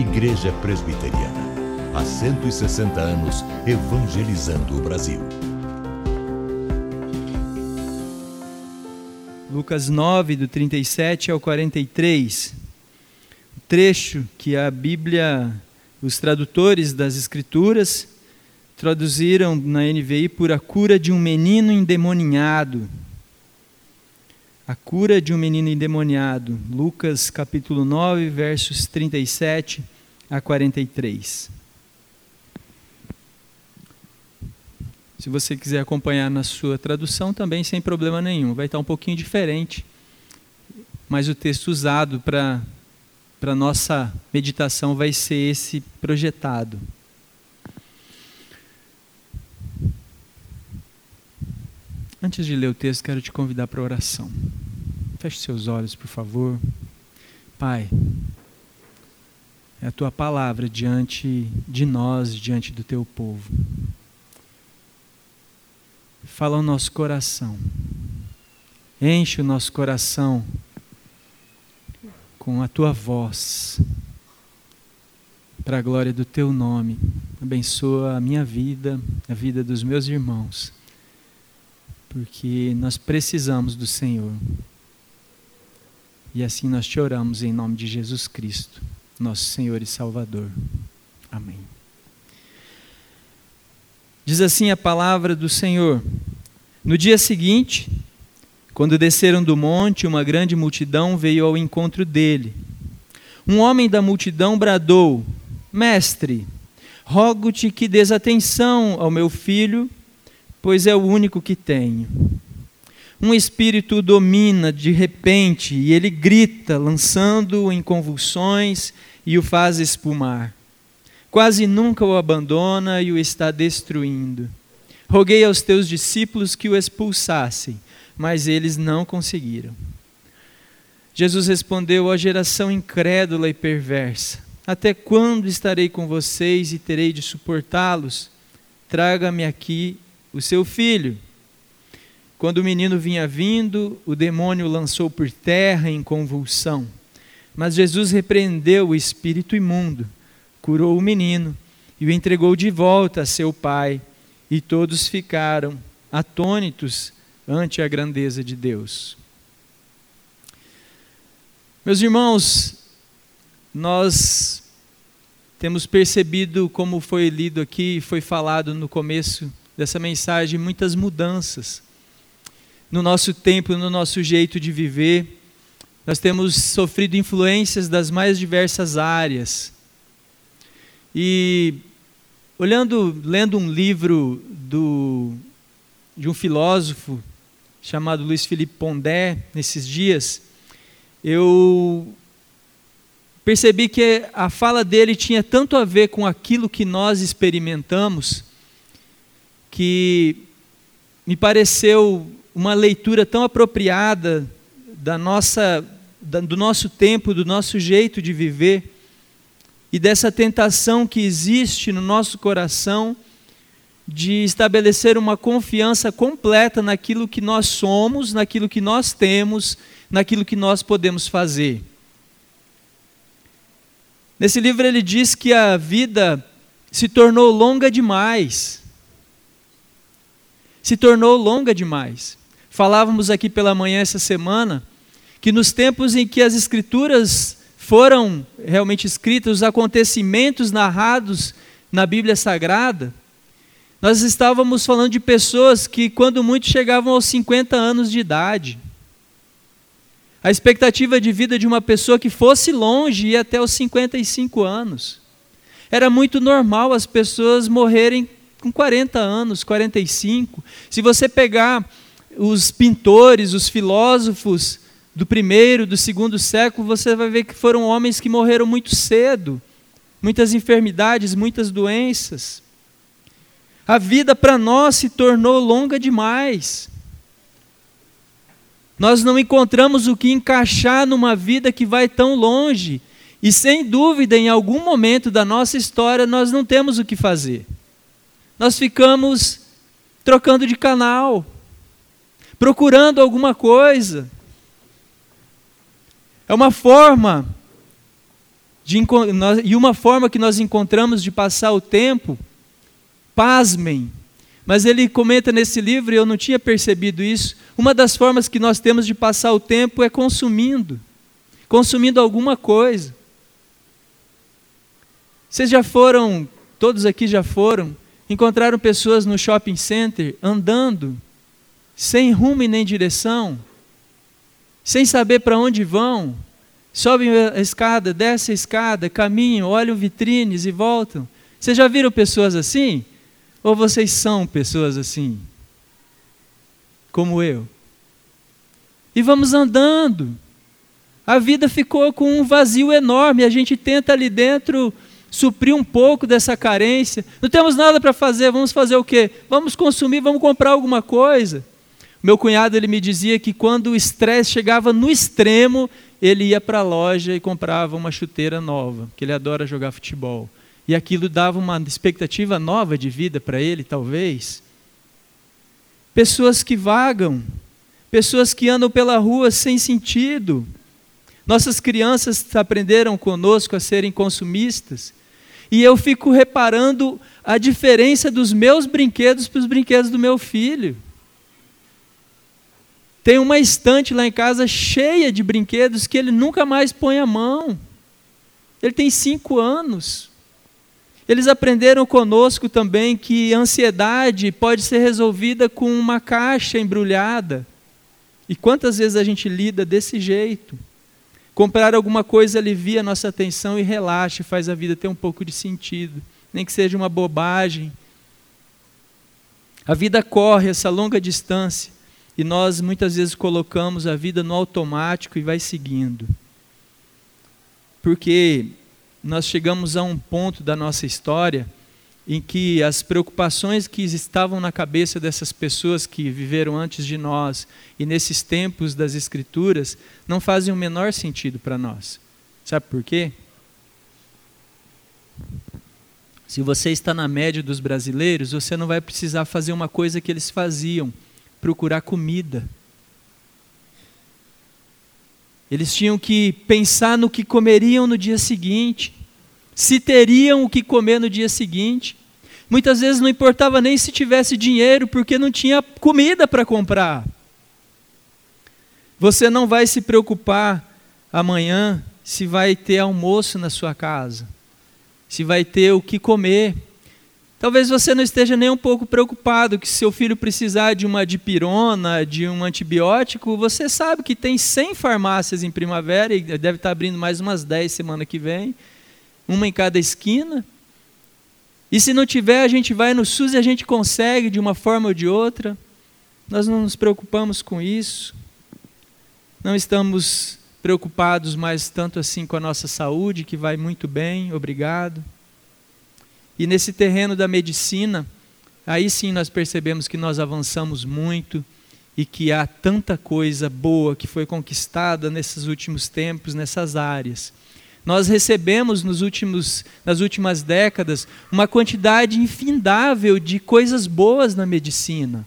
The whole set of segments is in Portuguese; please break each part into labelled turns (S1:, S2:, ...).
S1: Igreja Presbiteriana. Há 160 anos, evangelizando o Brasil.
S2: Lucas 9, do 37 ao 43. O trecho que a Bíblia, os tradutores das Escrituras, traduziram na NVI por a cura de um menino endemoniado. A cura de um menino endemoniado. Lucas capítulo 9, versos 37 a 43. Se você quiser acompanhar na sua tradução, também sem problema nenhum. Vai estar um pouquinho diferente, mas o texto usado para a nossa meditação vai ser esse projetado. Antes de ler o texto, quero te convidar para oração. Feche seus olhos, por favor. Pai, é a tua palavra diante de nós, diante do teu povo. Fala o nosso coração. Enche o nosso coração com a tua voz, para a glória do teu nome. Abençoa a minha vida, a vida dos meus irmãos porque nós precisamos do Senhor. E assim nós te oramos em nome de Jesus Cristo, nosso Senhor e Salvador. Amém. Diz assim a palavra do Senhor: No dia seguinte, quando desceram do monte, uma grande multidão veio ao encontro dele. Um homem da multidão bradou: Mestre, rogo-te que des atenção ao meu filho pois é o único que tenho. Um espírito o domina de repente e ele grita, lançando-o em convulsões e o faz espumar. Quase nunca o abandona e o está destruindo. Roguei aos teus discípulos que o expulsassem, mas eles não conseguiram. Jesus respondeu à geração incrédula e perversa: Até quando estarei com vocês e terei de suportá-los? Traga-me aqui o seu filho. Quando o menino vinha vindo, o demônio lançou por terra em convulsão. Mas Jesus repreendeu o espírito imundo, curou o menino e o entregou de volta a seu pai, e todos ficaram atônitos ante a grandeza de Deus. Meus irmãos, nós temos percebido, como foi lido aqui, foi falado no começo dessa mensagem muitas mudanças no nosso tempo, no nosso jeito de viver. Nós temos sofrido influências das mais diversas áreas. E olhando, lendo um livro do, de um filósofo chamado Luiz Felipe Pondé nesses dias, eu percebi que a fala dele tinha tanto a ver com aquilo que nós experimentamos que me pareceu uma leitura tão apropriada da nossa, do nosso tempo, do nosso jeito de viver e dessa tentação que existe no nosso coração de estabelecer uma confiança completa naquilo que nós somos, naquilo que nós temos, naquilo que nós podemos fazer. Nesse livro ele diz que a vida se tornou longa demais se tornou longa demais. Falávamos aqui pela manhã essa semana que nos tempos em que as escrituras foram realmente escritas, os acontecimentos narrados na Bíblia Sagrada, nós estávamos falando de pessoas que, quando muito, chegavam aos 50 anos de idade. A expectativa de vida de uma pessoa que fosse longe ia até os 55 anos. Era muito normal as pessoas morrerem com 40 anos, 45. Se você pegar os pintores, os filósofos do primeiro, do segundo século, você vai ver que foram homens que morreram muito cedo, muitas enfermidades, muitas doenças. A vida para nós se tornou longa demais. Nós não encontramos o que encaixar numa vida que vai tão longe. E sem dúvida, em algum momento da nossa história, nós não temos o que fazer nós ficamos trocando de canal, procurando alguma coisa. É uma forma de, e uma forma que nós encontramos de passar o tempo, pasmem, mas ele comenta nesse livro, e eu não tinha percebido isso, uma das formas que nós temos de passar o tempo é consumindo, consumindo alguma coisa. Vocês já foram, todos aqui já foram, encontraram pessoas no shopping center andando, sem rumo e nem direção, sem saber para onde vão, Sobem a escada, descem a escada, caminham, olham vitrines e voltam. Vocês já viram pessoas assim? Ou vocês são pessoas assim? Como eu? E vamos andando. A vida ficou com um vazio enorme. A gente tenta ali dentro suprir um pouco dessa carência. Não temos nada para fazer, vamos fazer o quê? Vamos consumir, vamos comprar alguma coisa. Meu cunhado ele me dizia que quando o estresse chegava no extremo, ele ia para a loja e comprava uma chuteira nova, que ele adora jogar futebol. E aquilo dava uma expectativa nova de vida para ele, talvez. Pessoas que vagam, pessoas que andam pela rua sem sentido. Nossas crianças aprenderam conosco a serem consumistas. E eu fico reparando a diferença dos meus brinquedos para os brinquedos do meu filho. Tem uma estante lá em casa cheia de brinquedos que ele nunca mais põe a mão. Ele tem cinco anos. Eles aprenderam conosco também que ansiedade pode ser resolvida com uma caixa embrulhada. E quantas vezes a gente lida desse jeito? Comprar alguma coisa alivia a nossa atenção e relaxa, faz a vida ter um pouco de sentido, nem que seja uma bobagem. A vida corre essa longa distância e nós muitas vezes colocamos a vida no automático e vai seguindo. Porque nós chegamos a um ponto da nossa história em que as preocupações que estavam na cabeça dessas pessoas que viveram antes de nós e nesses tempos das Escrituras não fazem o menor sentido para nós. Sabe por quê? Se você está na média dos brasileiros, você não vai precisar fazer uma coisa que eles faziam procurar comida. Eles tinham que pensar no que comeriam no dia seguinte, se teriam o que comer no dia seguinte. Muitas vezes não importava nem se tivesse dinheiro, porque não tinha comida para comprar. Você não vai se preocupar amanhã se vai ter almoço na sua casa, se vai ter o que comer. Talvez você não esteja nem um pouco preocupado que se seu filho precisar de uma dipirona, de um antibiótico, você sabe que tem 100 farmácias em primavera e deve estar abrindo mais umas 10 semana que vem, uma em cada esquina. E se não tiver, a gente vai no SUS e a gente consegue de uma forma ou de outra. Nós não nos preocupamos com isso. Não estamos preocupados mais tanto assim com a nossa saúde, que vai muito bem, obrigado. E nesse terreno da medicina, aí sim nós percebemos que nós avançamos muito e que há tanta coisa boa que foi conquistada nesses últimos tempos, nessas áreas. Nós recebemos nos últimos, nas últimas décadas uma quantidade infindável de coisas boas na medicina.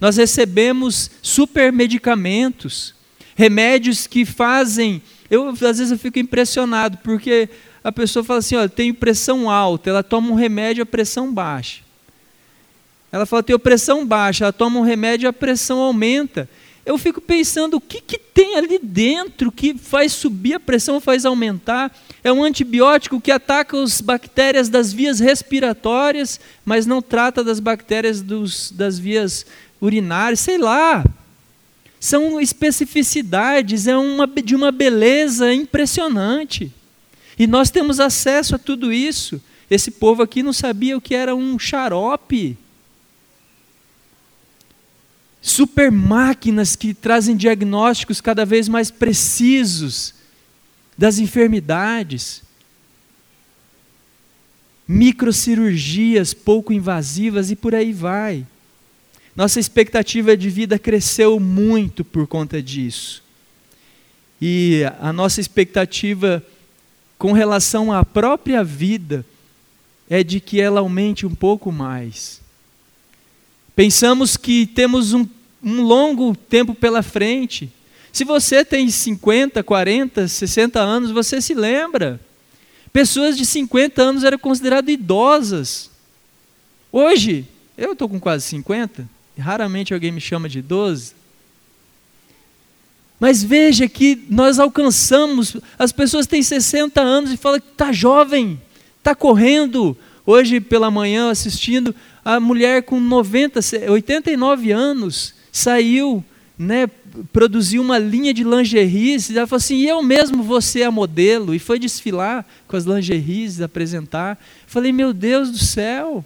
S2: Nós recebemos supermedicamentos, remédios que fazem. Eu às vezes eu fico impressionado porque a pessoa fala assim: olha, tenho pressão alta, ela toma um remédio, a pressão baixa. Ela fala, tenho pressão baixa, ela toma um remédio, a pressão aumenta. Eu fico pensando, o que, que tem ali dentro que faz subir a pressão, faz aumentar? É um antibiótico que ataca as bactérias das vias respiratórias, mas não trata das bactérias dos, das vias urinárias, sei lá. São especificidades, é uma, de uma beleza impressionante. E nós temos acesso a tudo isso. Esse povo aqui não sabia o que era um xarope. Super máquinas que trazem diagnósticos cada vez mais precisos das enfermidades. Microcirurgias pouco invasivas e por aí vai. Nossa expectativa de vida cresceu muito por conta disso. E a nossa expectativa com relação à própria vida é de que ela aumente um pouco mais. Pensamos que temos um, um longo tempo pela frente. Se você tem 50, 40, 60 anos, você se lembra Pessoas de 50 anos eram consideradas idosas. Hoje, eu estou com quase 50, raramente alguém me chama de idoso. Mas veja que nós alcançamos, as pessoas têm 60 anos e falam que está jovem, está correndo. Hoje pela manhã, assistindo, a mulher com 90, 89 anos saiu, né, produziu uma linha de lingeries, e ela falou assim, eu mesmo vou ser a modelo, e foi desfilar com as lingeries, apresentar. Falei, meu Deus do céu,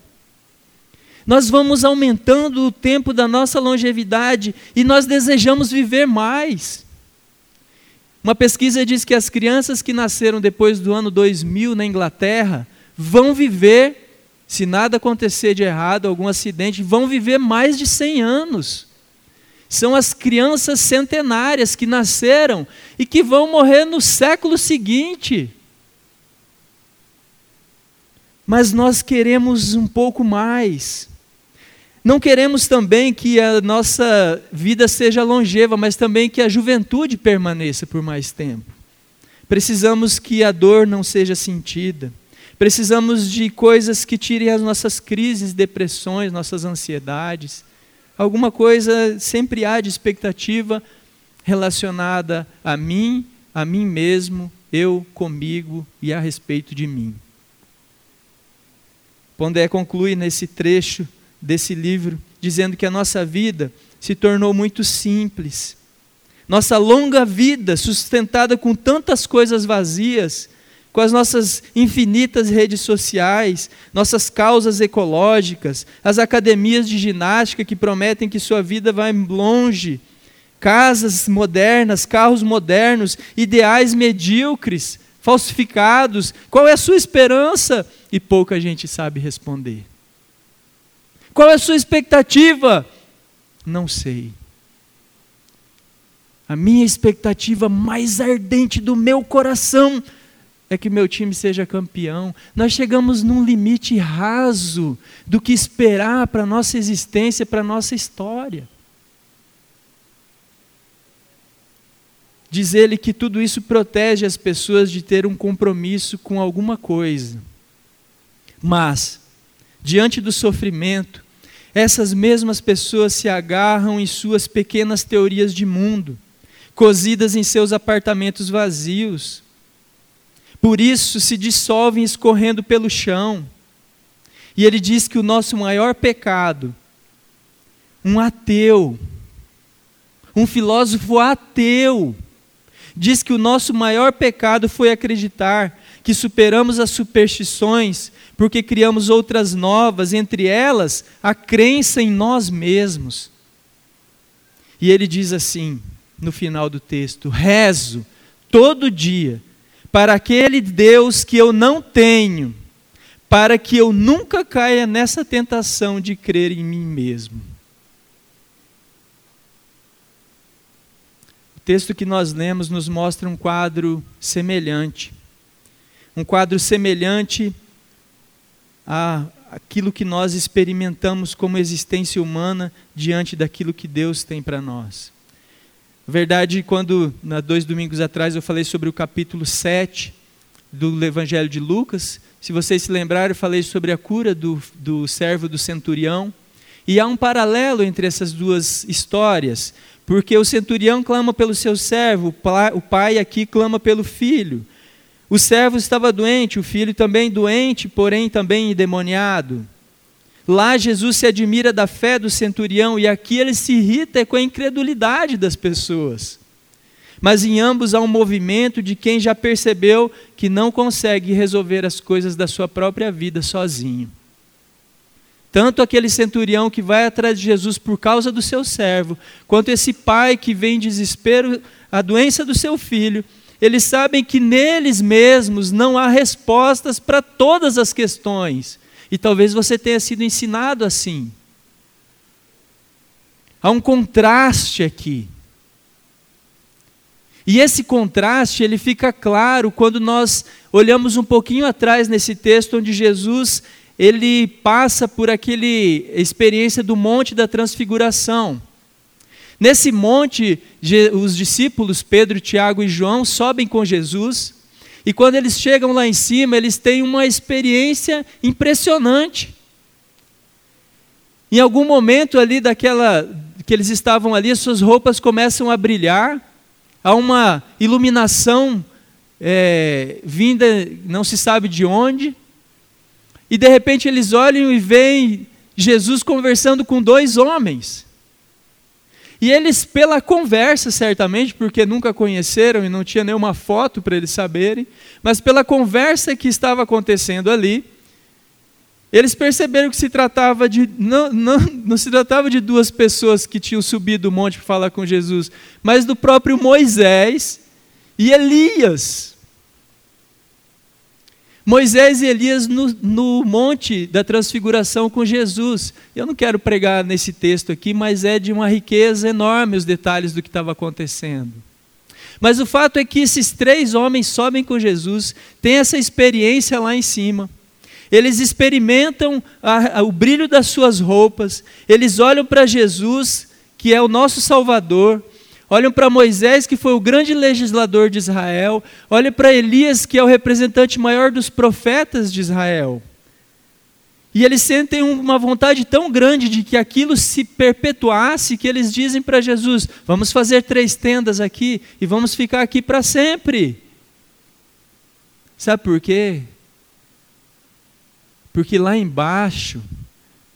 S2: nós vamos aumentando o tempo da nossa longevidade e nós desejamos viver mais. Uma pesquisa diz que as crianças que nasceram depois do ano 2000 na Inglaterra vão viver, se nada acontecer de errado, algum acidente, vão viver mais de 100 anos. São as crianças centenárias que nasceram e que vão morrer no século seguinte. Mas nós queremos um pouco mais. Não queremos também que a nossa vida seja longeva, mas também que a juventude permaneça por mais tempo. Precisamos que a dor não seja sentida. Precisamos de coisas que tirem as nossas crises, depressões, nossas ansiedades. Alguma coisa sempre há de expectativa relacionada a mim, a mim mesmo, eu comigo e a respeito de mim. Pondé conclui nesse trecho desse livro, dizendo que a nossa vida se tornou muito simples. Nossa longa vida, sustentada com tantas coisas vazias, com as nossas infinitas redes sociais, nossas causas ecológicas, as academias de ginástica que prometem que sua vida vai longe, casas modernas, carros modernos, ideais medíocres, falsificados. Qual é a sua esperança? E pouca gente sabe responder. Qual é a sua expectativa? Não sei. A minha expectativa mais ardente do meu coração é que meu time seja campeão. Nós chegamos num limite raso do que esperar para a nossa existência, para a nossa história. Diz ele que tudo isso protege as pessoas de ter um compromisso com alguma coisa. Mas, diante do sofrimento, essas mesmas pessoas se agarram em suas pequenas teorias de mundo, cozidas em seus apartamentos vazios. Por isso se dissolvem escorrendo pelo chão. E ele diz que o nosso maior pecado, um ateu, um filósofo ateu, diz que o nosso maior pecado foi acreditar que superamos as superstições porque criamos outras novas, entre elas a crença em nós mesmos. E ele diz assim, no final do texto: rezo todo dia para aquele Deus que eu não tenho, para que eu nunca caia nessa tentação de crer em mim mesmo. O texto que nós lemos nos mostra um quadro semelhante. Um quadro semelhante a aquilo que nós experimentamos como existência humana diante daquilo que Deus tem para nós. Verdade, quando, na dois domingos atrás, eu falei sobre o capítulo 7 do Evangelho de Lucas, se vocês se lembrarem, eu falei sobre a cura do, do servo do centurião. E há um paralelo entre essas duas histórias, porque o centurião clama pelo seu servo, o pai aqui clama pelo filho. O servo estava doente, o filho também doente, porém também endemoniado. Lá Jesus se admira da fé do centurião e aqui ele se irrita com a incredulidade das pessoas. Mas em ambos há um movimento de quem já percebeu que não consegue resolver as coisas da sua própria vida sozinho. Tanto aquele centurião que vai atrás de Jesus por causa do seu servo, quanto esse pai que vem em desespero a doença do seu filho, eles sabem que neles mesmos não há respostas para todas as questões. E talvez você tenha sido ensinado assim. Há um contraste aqui. E esse contraste, ele fica claro quando nós olhamos um pouquinho atrás nesse texto onde Jesus, ele passa por aquele experiência do monte da transfiguração. Nesse monte, os discípulos, Pedro, Tiago e João, sobem com Jesus. E quando eles chegam lá em cima, eles têm uma experiência impressionante. Em algum momento ali daquela que eles estavam ali, as suas roupas começam a brilhar, há uma iluminação é, vinda, não se sabe de onde, e de repente eles olham e veem Jesus conversando com dois homens. E eles, pela conversa, certamente, porque nunca conheceram e não tinha nenhuma foto para eles saberem, mas pela conversa que estava acontecendo ali, eles perceberam que se tratava de não, não, não se tratava de duas pessoas que tinham subido o monte para falar com Jesus, mas do próprio Moisés e Elias. Moisés e Elias no, no monte da transfiguração com Jesus. Eu não quero pregar nesse texto aqui, mas é de uma riqueza enorme os detalhes do que estava acontecendo. Mas o fato é que esses três homens sobem com Jesus, têm essa experiência lá em cima. Eles experimentam a, a, o brilho das suas roupas, eles olham para Jesus, que é o nosso Salvador, olham para Moisés, que foi o grande legislador de Israel, olham para Elias, que é o representante maior dos profetas de Israel. E eles sentem uma vontade tão grande de que aquilo se perpetuasse que eles dizem para Jesus: vamos fazer três tendas aqui e vamos ficar aqui para sempre. Sabe por quê? Porque lá embaixo,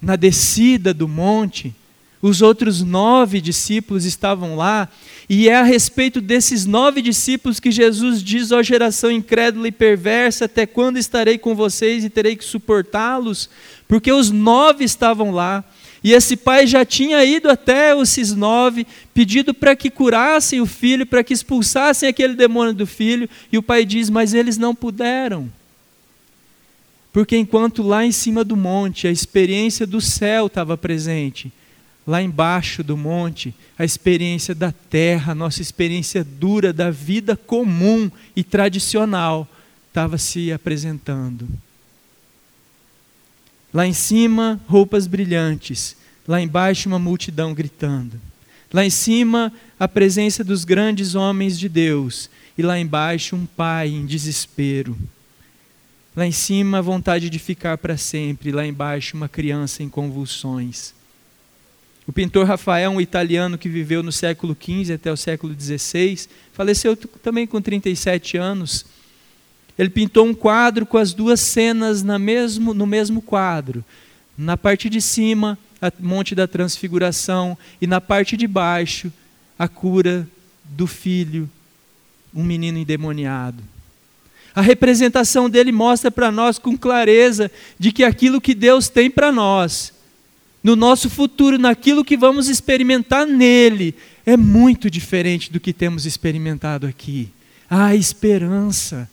S2: na descida do monte, os outros nove discípulos estavam lá, e é a respeito desses nove discípulos que Jesus diz à geração incrédula e perversa: Até quando estarei com vocês e terei que suportá-los? Porque os nove estavam lá, e esse pai já tinha ido até esses nove, pedido para que curassem o filho, para que expulsassem aquele demônio do filho, e o pai diz: Mas eles não puderam. Porque enquanto lá em cima do monte a experiência do céu estava presente, lá embaixo do monte a experiência da terra, a nossa experiência dura da vida comum e tradicional estava se apresentando. Lá em cima, roupas brilhantes, lá embaixo, uma multidão gritando. Lá em cima, a presença dos grandes homens de Deus, e lá embaixo, um pai em desespero. Lá em cima, a vontade de ficar para sempre. Lá embaixo, uma criança em convulsões. O pintor Rafael, um italiano que viveu no século XV até o século XVI, faleceu também com 37 anos. Ele pintou um quadro com as duas cenas na mesmo, no mesmo quadro. Na parte de cima, a Monte da Transfiguração, e na parte de baixo, a cura do filho, um menino endemoniado. A representação dele mostra para nós com clareza de que aquilo que Deus tem para nós, no nosso futuro, naquilo que vamos experimentar nele, é muito diferente do que temos experimentado aqui. Há esperança.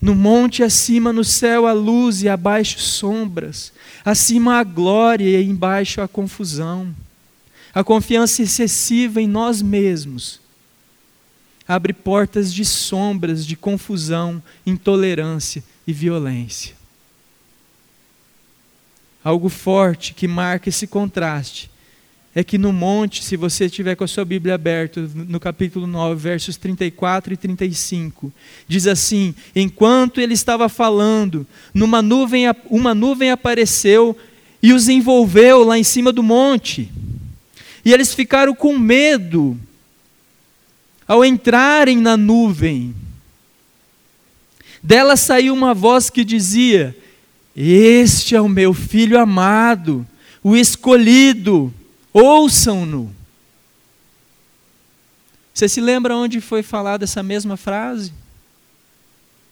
S2: No monte acima, no céu, a luz e abaixo sombras. Acima a glória e embaixo a confusão. A confiança excessiva em nós mesmos abre portas de sombras, de confusão, intolerância e violência. Algo forte que marca esse contraste é que no monte, se você estiver com a sua Bíblia aberta, no capítulo 9, versos 34 e 35, diz assim: Enquanto ele estava falando, numa nuvem, uma nuvem apareceu e os envolveu lá em cima do monte. E eles ficaram com medo ao entrarem na nuvem, dela saiu uma voz que dizia: Este é o meu filho amado, o escolhido, ouçam-no. Você se lembra onde foi falada essa mesma frase?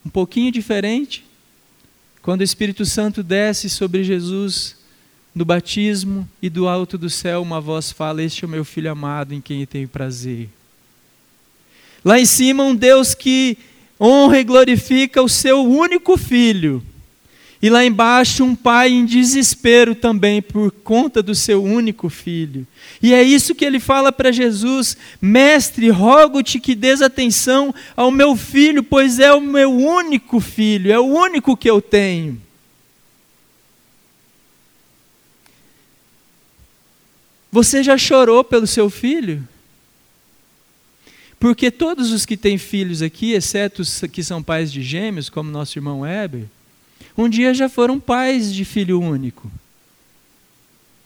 S2: Um pouquinho diferente? Quando o Espírito Santo desce sobre Jesus no batismo e do alto do céu uma voz fala: Este é o meu filho amado em quem tenho prazer. Lá em cima, um Deus que honra e glorifica o seu único filho. E lá embaixo, um pai em desespero também por conta do seu único filho. E é isso que ele fala para Jesus: Mestre, rogo-te que des atenção ao meu filho, pois é o meu único filho, é o único que eu tenho. Você já chorou pelo seu filho? Porque todos os que têm filhos aqui, exceto os que são pais de gêmeos, como nosso irmão Heber, um dia já foram pais de filho único.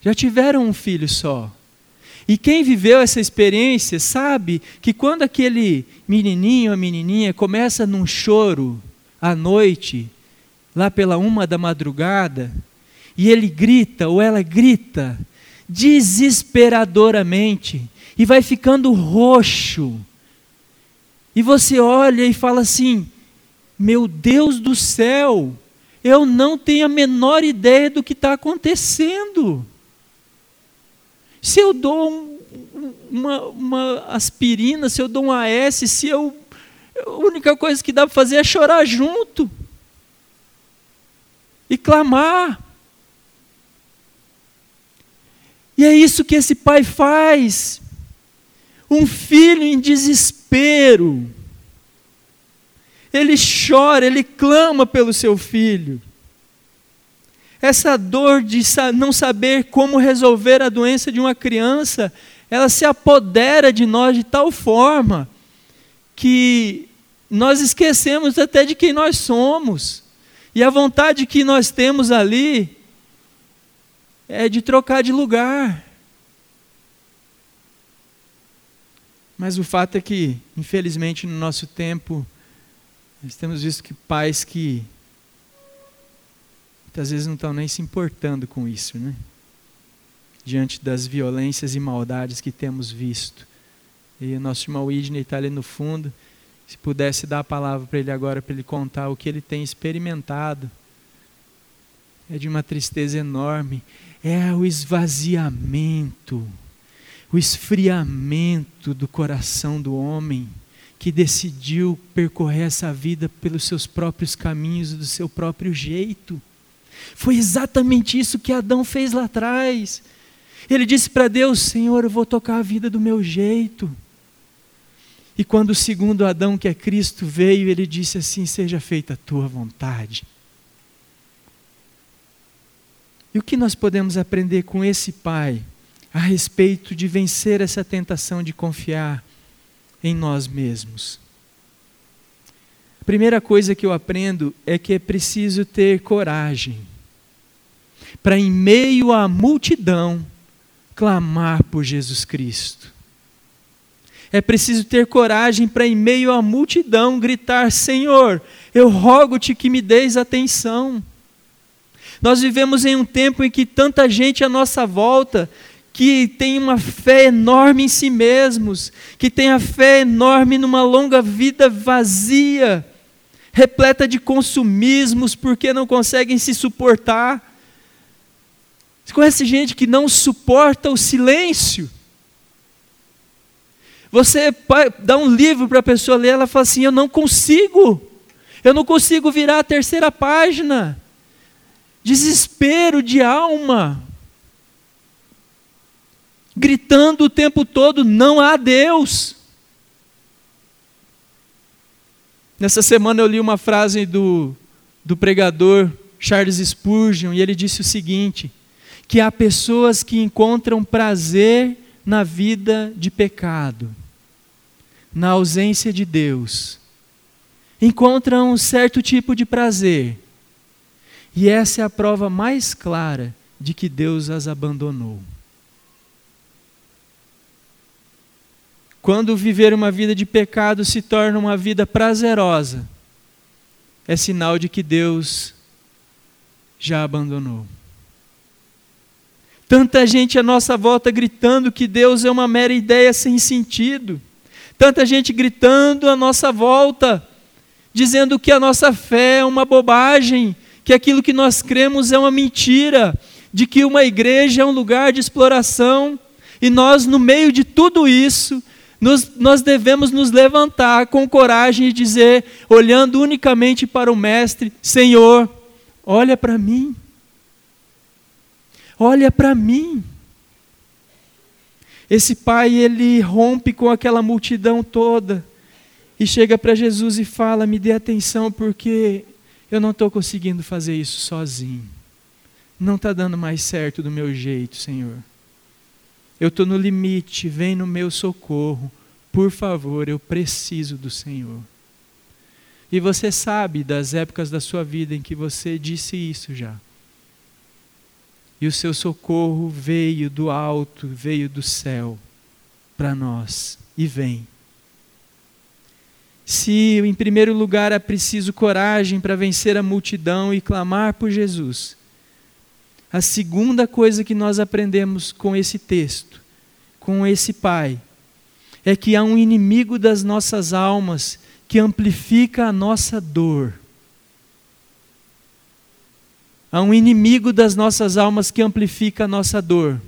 S2: Já tiveram um filho só. E quem viveu essa experiência sabe que quando aquele menininho ou menininha começa num choro à noite, lá pela uma da madrugada, e ele grita ou ela grita desesperadoramente e vai ficando roxo. E você olha e fala assim: Meu Deus do céu, eu não tenho a menor ideia do que está acontecendo. Se eu dou um, uma, uma, aspirina, se eu dou um AS, se eu. A única coisa que dá para fazer é chorar junto e clamar. E é isso que esse pai faz. Um filho em desespero. Ele chora, ele clama pelo seu filho. Essa dor de não saber como resolver a doença de uma criança, ela se apodera de nós de tal forma que nós esquecemos até de quem nós somos. E a vontade que nós temos ali é de trocar de lugar. Mas o fato é que, infelizmente, no nosso tempo, nós temos visto que pais que muitas vezes não estão nem se importando com isso, né? Diante das violências e maldades que temos visto. E o nosso irmão Idney está ali no fundo. Se pudesse dar a palavra para ele agora, para ele contar o que ele tem experimentado, é de uma tristeza enorme. É o esvaziamento, o esfriamento do coração do homem que decidiu percorrer essa vida pelos seus próprios caminhos, do seu próprio jeito. Foi exatamente isso que Adão fez lá atrás. Ele disse para Deus: Senhor, eu vou tocar a vida do meu jeito. E quando o segundo Adão, que é Cristo, veio, ele disse assim: Seja feita a tua vontade. E o que nós podemos aprender com esse pai a respeito de vencer essa tentação de confiar em nós mesmos? A primeira coisa que eu aprendo é que é preciso ter coragem para, em meio à multidão, clamar por Jesus Cristo. É preciso ter coragem para, em meio à multidão, gritar: Senhor, eu rogo-te que me deis atenção. Nós vivemos em um tempo em que tanta gente à nossa volta que tem uma fé enorme em si mesmos, que tem a fé enorme numa longa vida vazia, repleta de consumismos, porque não conseguem se suportar. Você conhece gente que não suporta o silêncio? Você dá um livro para a pessoa ler, ela fala assim: Eu não consigo, eu não consigo virar a terceira página. Desespero de alma. Gritando o tempo todo: Não há Deus. Nessa semana eu li uma frase do, do pregador Charles Spurgeon e ele disse o seguinte: que há pessoas que encontram prazer na vida de pecado, na ausência de Deus. Encontram um certo tipo de prazer. E essa é a prova mais clara de que Deus as abandonou. Quando viver uma vida de pecado se torna uma vida prazerosa, é sinal de que Deus já abandonou. Tanta gente à nossa volta gritando que Deus é uma mera ideia sem sentido. Tanta gente gritando à nossa volta, dizendo que a nossa fé é uma bobagem, que aquilo que nós cremos é uma mentira, de que uma igreja é um lugar de exploração. E nós, no meio de tudo isso, nos, nós devemos nos levantar com coragem e dizer, olhando unicamente para o Mestre: Senhor, olha para mim. Olha para mim. Esse pai, ele rompe com aquela multidão toda e chega para Jesus e fala: Me dê atenção, porque eu não estou conseguindo fazer isso sozinho. Não está dando mais certo do meu jeito, Senhor. Eu estou no limite, vem no meu socorro, por favor, eu preciso do Senhor. E você sabe das épocas da sua vida em que você disse isso já. E o seu socorro veio do alto, veio do céu para nós e vem. Se, em primeiro lugar, é preciso coragem para vencer a multidão e clamar por Jesus, a segunda coisa que nós aprendemos com esse texto, com esse Pai, é que há um inimigo das nossas almas que amplifica a nossa dor. Há um inimigo das nossas almas que amplifica a nossa dor.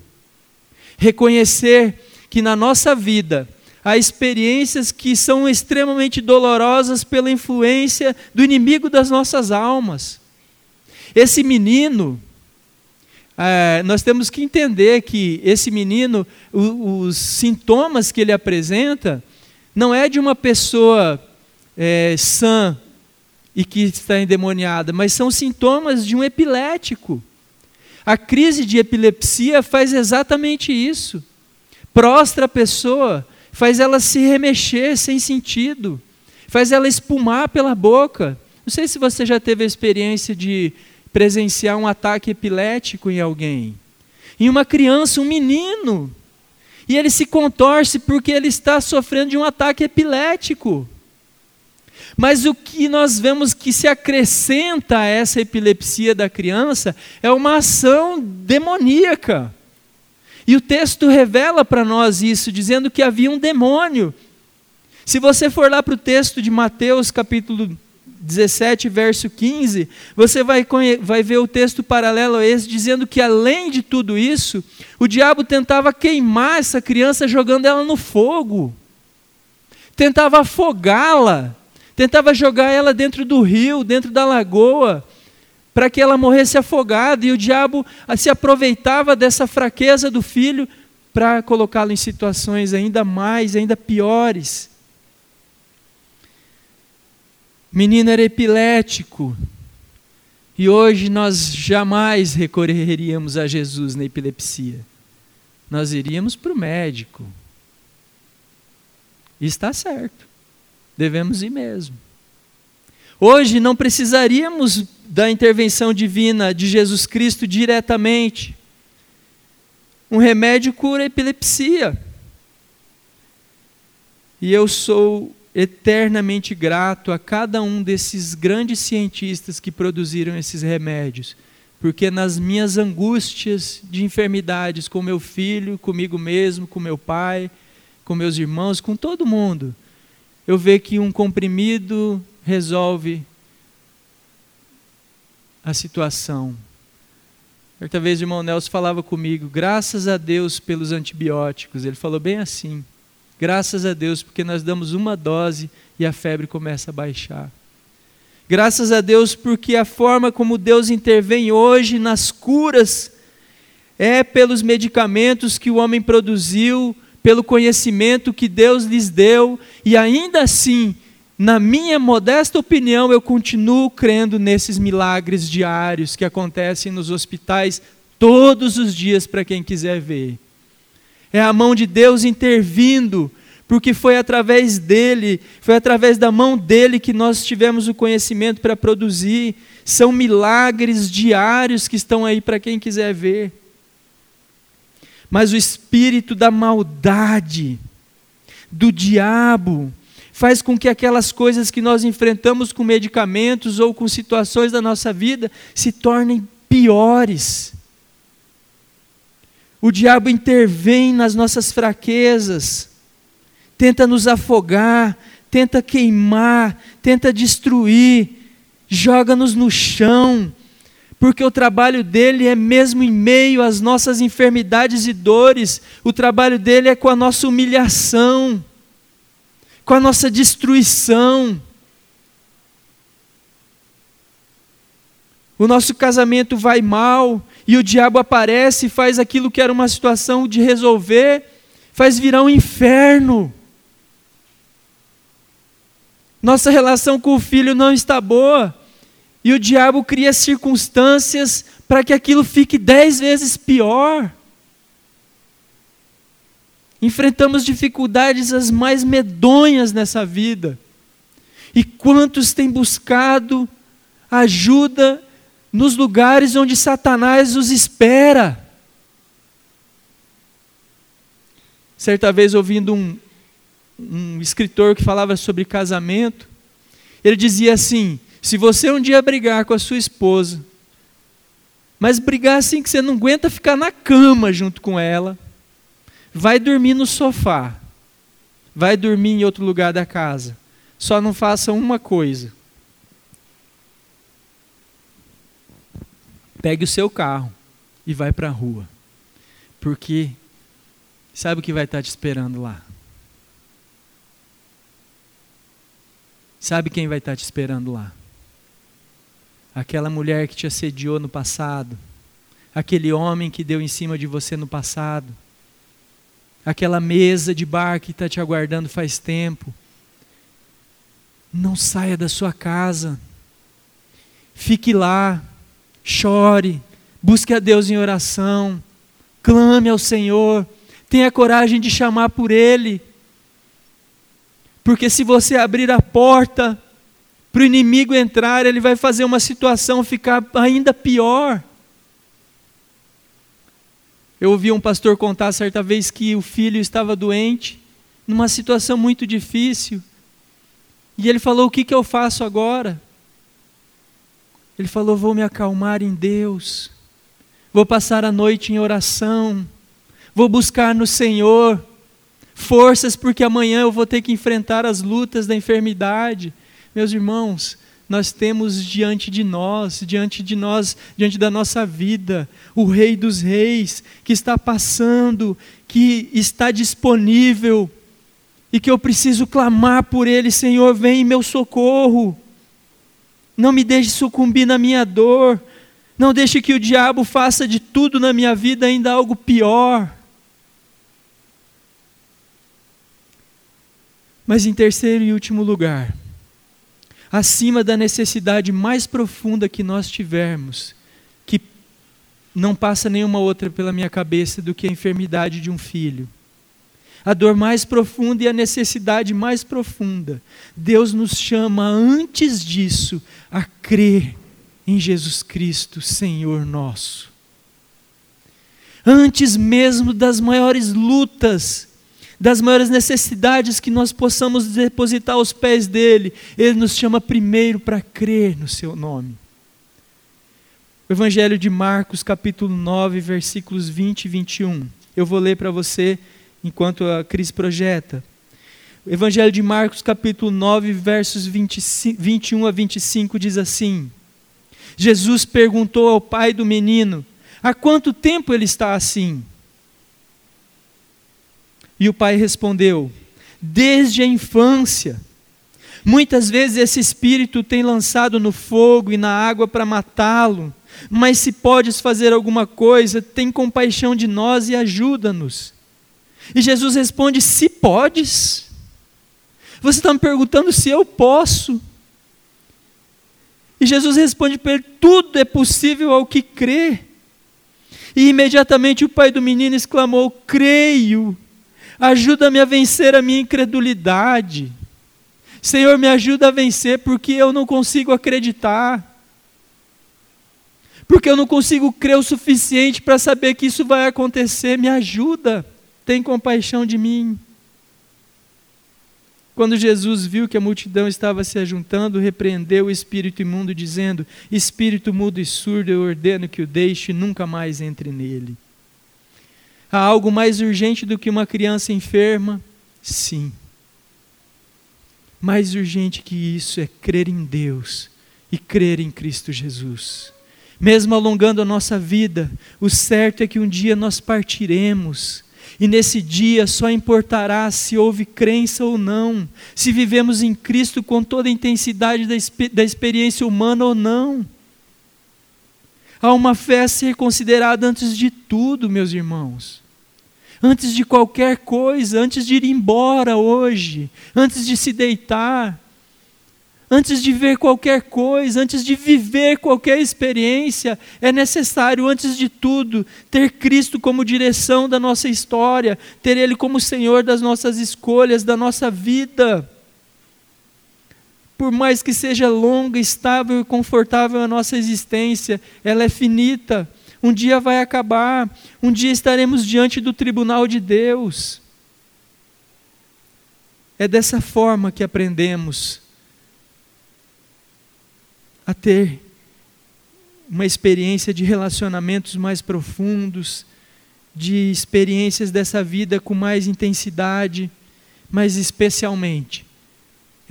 S2: Reconhecer que na nossa vida há experiências que são extremamente dolorosas pela influência do inimigo das nossas almas. Esse menino, é, nós temos que entender que esse menino, o, os sintomas que ele apresenta, não é de uma pessoa é, sã e que está endemoniada, mas são sintomas de um epilético. A crise de epilepsia faz exatamente isso. Prostra a pessoa, faz ela se remexer sem sentido, faz ela espumar pela boca. Não sei se você já teve a experiência de presenciar um ataque epilético em alguém. Em uma criança, um menino. E ele se contorce porque ele está sofrendo de um ataque epilético. Mas o que nós vemos que se acrescenta a essa epilepsia da criança é uma ação demoníaca. E o texto revela para nós isso, dizendo que havia um demônio. Se você for lá para o texto de Mateus, capítulo 17, verso 15, você vai, vai ver o texto paralelo a esse, dizendo que além de tudo isso, o diabo tentava queimar essa criança jogando ela no fogo, tentava afogá-la. Tentava jogar ela dentro do rio, dentro da lagoa, para que ela morresse afogada, e o diabo se aproveitava dessa fraqueza do filho para colocá-lo em situações ainda mais, ainda piores. O menino era epilético, e hoje nós jamais recorreríamos a Jesus na epilepsia. Nós iríamos para o médico. E está certo. Devemos ir mesmo. Hoje não precisaríamos da intervenção divina de Jesus Cristo diretamente. Um remédio cura a epilepsia. E eu sou eternamente grato a cada um desses grandes cientistas que produziram esses remédios, porque nas minhas angústias de enfermidades com meu filho, comigo mesmo, com meu pai, com meus irmãos, com todo mundo, eu ver que um comprimido resolve a situação. Certa vez o irmão Nelson falava comigo, graças a Deus pelos antibióticos. Ele falou bem assim, graças a Deus porque nós damos uma dose e a febre começa a baixar. Graças a Deus porque a forma como Deus intervém hoje nas curas é pelos medicamentos que o homem produziu pelo conhecimento que Deus lhes deu, e ainda assim, na minha modesta opinião, eu continuo crendo nesses milagres diários que acontecem nos hospitais todos os dias para quem quiser ver. É a mão de Deus intervindo, porque foi através dele, foi através da mão dele que nós tivemos o conhecimento para produzir. São milagres diários que estão aí para quem quiser ver mas o espírito da maldade, do diabo, faz com que aquelas coisas que nós enfrentamos com medicamentos ou com situações da nossa vida se tornem piores. O diabo intervém nas nossas fraquezas, tenta nos afogar, tenta queimar, tenta destruir, joga-nos no chão, porque o trabalho dele é mesmo em meio às nossas enfermidades e dores, o trabalho dele é com a nossa humilhação, com a nossa destruição. O nosso casamento vai mal e o diabo aparece e faz aquilo que era uma situação de resolver, faz virar um inferno. Nossa relação com o filho não está boa e o diabo cria circunstâncias para que aquilo fique dez vezes pior. enfrentamos dificuldades as mais medonhas nessa vida. E quantos têm buscado ajuda nos lugares onde Satanás os espera? Certa vez, ouvindo um, um escritor que falava sobre casamento, ele dizia assim: se você um dia brigar com a sua esposa, mas brigar assim que você não aguenta ficar na cama junto com ela, vai dormir no sofá, vai dormir em outro lugar da casa. Só não faça uma coisa. Pegue o seu carro e vai para a rua. Porque sabe o que vai estar te esperando lá? Sabe quem vai estar te esperando lá? aquela mulher que te assediou no passado, aquele homem que deu em cima de você no passado, aquela mesa de bar que está te aguardando faz tempo. Não saia da sua casa, fique lá, chore, busque a Deus em oração, clame ao Senhor, tenha coragem de chamar por Ele, porque se você abrir a porta, para o inimigo entrar, ele vai fazer uma situação ficar ainda pior. Eu ouvi um pastor contar certa vez que o filho estava doente, numa situação muito difícil. E ele falou: O que, que eu faço agora? Ele falou: Vou me acalmar em Deus, vou passar a noite em oração, vou buscar no Senhor forças, porque amanhã eu vou ter que enfrentar as lutas da enfermidade. Meus irmãos, nós temos diante de nós, diante de nós, diante da nossa vida, o Rei dos Reis, que está passando, que está disponível, e que eu preciso clamar por Ele: Senhor, vem em meu socorro. Não me deixe sucumbir na minha dor. Não deixe que o diabo faça de tudo na minha vida ainda algo pior. Mas em terceiro e último lugar, acima da necessidade mais profunda que nós tivermos, que não passa nenhuma outra pela minha cabeça do que a enfermidade de um filho. A dor mais profunda e a necessidade mais profunda. Deus nos chama antes disso a crer em Jesus Cristo, Senhor nosso. Antes mesmo das maiores lutas, das maiores necessidades que nós possamos depositar aos pés dele, ele nos chama primeiro para crer no seu nome. O Evangelho de Marcos, capítulo 9, versículos 20 e 21. Eu vou ler para você enquanto a Cris projeta. O Evangelho de Marcos, capítulo 9, versos 25, 21 a 25 diz assim: Jesus perguntou ao pai do menino: Há quanto tempo ele está assim? E o pai respondeu: Desde a infância. Muitas vezes esse espírito tem lançado no fogo e na água para matá-lo. Mas se podes fazer alguma coisa, tem compaixão de nós e ajuda-nos. E Jesus responde: Se podes. Você está me perguntando se eu posso. E Jesus responde para ele: Tudo é possível ao que crê. E imediatamente o pai do menino exclamou: Creio Ajuda-me a vencer a minha incredulidade. Senhor, me ajuda a vencer porque eu não consigo acreditar. Porque eu não consigo crer o suficiente para saber que isso vai acontecer. Me ajuda. Tem compaixão de mim. Quando Jesus viu que a multidão estava se ajuntando, repreendeu o espírito imundo, dizendo: Espírito mudo e surdo, eu ordeno que o deixe e nunca mais entre nele. Há algo mais urgente do que uma criança enferma? Sim. Mais urgente que isso é crer em Deus e crer em Cristo Jesus. Mesmo alongando a nossa vida, o certo é que um dia nós partiremos. E nesse dia só importará se houve crença ou não, se vivemos em Cristo com toda a intensidade da, da experiência humana ou não. Há uma fé a ser considerada antes de tudo, meus irmãos antes de qualquer coisa, antes de ir embora hoje, antes de se deitar, Antes de ver qualquer coisa, antes de viver qualquer experiência, é necessário, antes de tudo, ter Cristo como direção da nossa história, ter Ele como Senhor das nossas escolhas, da nossa vida. Por mais que seja longa, estável e confortável a nossa existência, ela é finita. Um dia vai acabar, um dia estaremos diante do tribunal de Deus. É dessa forma que aprendemos a ter uma experiência de relacionamentos mais profundos, de experiências dessa vida com mais intensidade, mas especialmente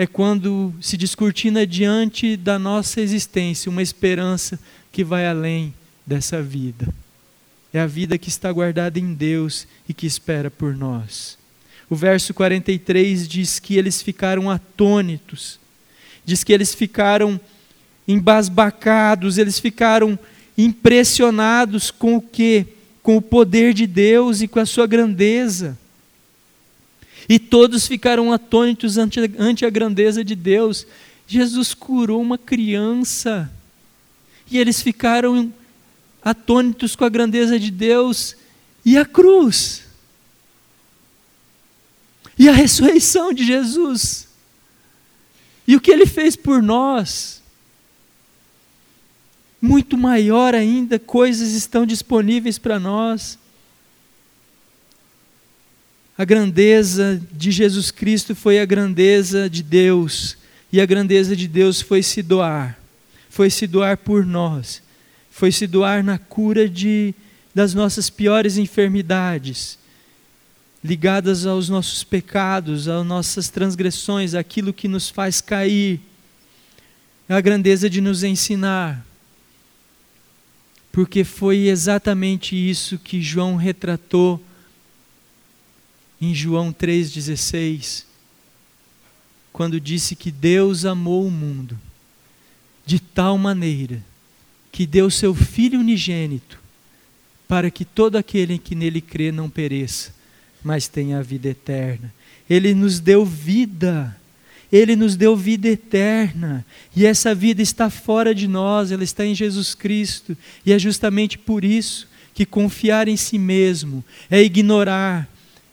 S2: é quando se descortina diante da nossa existência uma esperança que vai além dessa vida. É a vida que está guardada em Deus e que espera por nós. O verso 43 diz que eles ficaram atônitos, diz que eles ficaram embasbacados, eles ficaram impressionados com o que? Com o poder de Deus e com a sua grandeza. E todos ficaram atônitos ante, ante a grandeza de Deus. Jesus curou uma criança. E eles ficaram atônitos com a grandeza de Deus e a cruz. E a ressurreição de Jesus. E o que ele fez por nós muito maior ainda, coisas estão disponíveis para nós. A grandeza de Jesus Cristo foi a grandeza de Deus, e a grandeza de Deus foi se doar, foi se doar por nós, foi se doar na cura de, das nossas piores enfermidades, ligadas aos nossos pecados, às nossas transgressões, aquilo que nos faz cair. A grandeza de nos ensinar, porque foi exatamente isso que João retratou em João 3,16, quando disse que Deus amou o mundo de tal maneira que deu seu Filho unigênito para que todo aquele que nele crê não pereça, mas tenha a vida eterna. Ele nos deu vida ele nos deu vida eterna. E essa vida está fora de nós, ela está em Jesus Cristo. E é justamente por isso que confiar em si mesmo é ignorar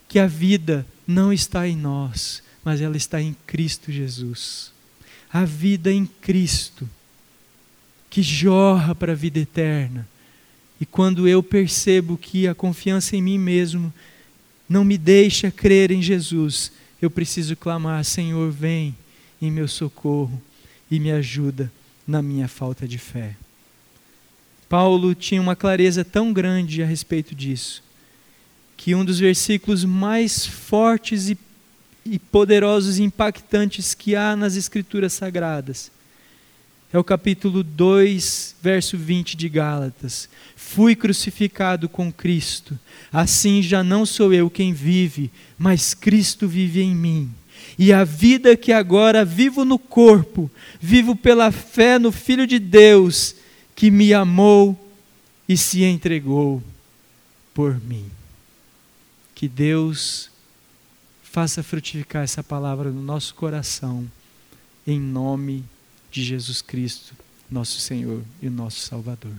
S2: que a vida não está em nós, mas ela está em Cristo Jesus. A vida em Cristo, que jorra para a vida eterna. E quando eu percebo que a confiança em mim mesmo não me deixa crer em Jesus, eu preciso clamar: Senhor, vem em meu socorro e me ajuda na minha falta de fé. Paulo tinha uma clareza tão grande a respeito disso, que um dos versículos mais fortes e, e poderosos e impactantes que há nas Escrituras Sagradas é o capítulo 2, verso 20 de Gálatas. Fui crucificado com Cristo, assim já não sou eu quem vive, mas Cristo vive em mim. E a vida que agora vivo no corpo, vivo pela fé no Filho de Deus, que me amou e se entregou por mim. Que Deus faça frutificar essa palavra no nosso coração, em nome de Jesus Cristo, nosso Senhor e nosso Salvador.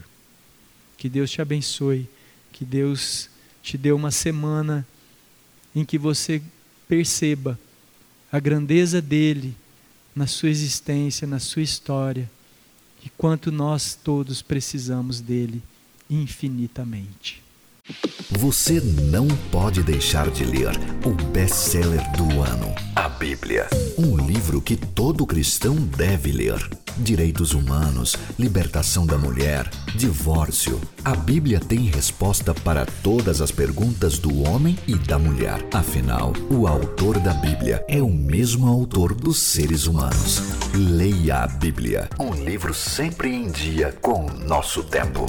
S2: Que Deus te abençoe, que Deus te dê uma semana em que você perceba a grandeza dele na sua existência, na sua história, e quanto nós todos precisamos dele infinitamente.
S3: Você não pode deixar de ler o best-seller do ano, a Bíblia. Um livro que todo cristão deve ler. Direitos humanos, libertação da mulher, divórcio. A Bíblia tem resposta para todas as perguntas do homem e da mulher. Afinal, o autor da Bíblia é o mesmo autor dos seres humanos. Leia a Bíblia, um livro sempre em dia com o nosso tempo.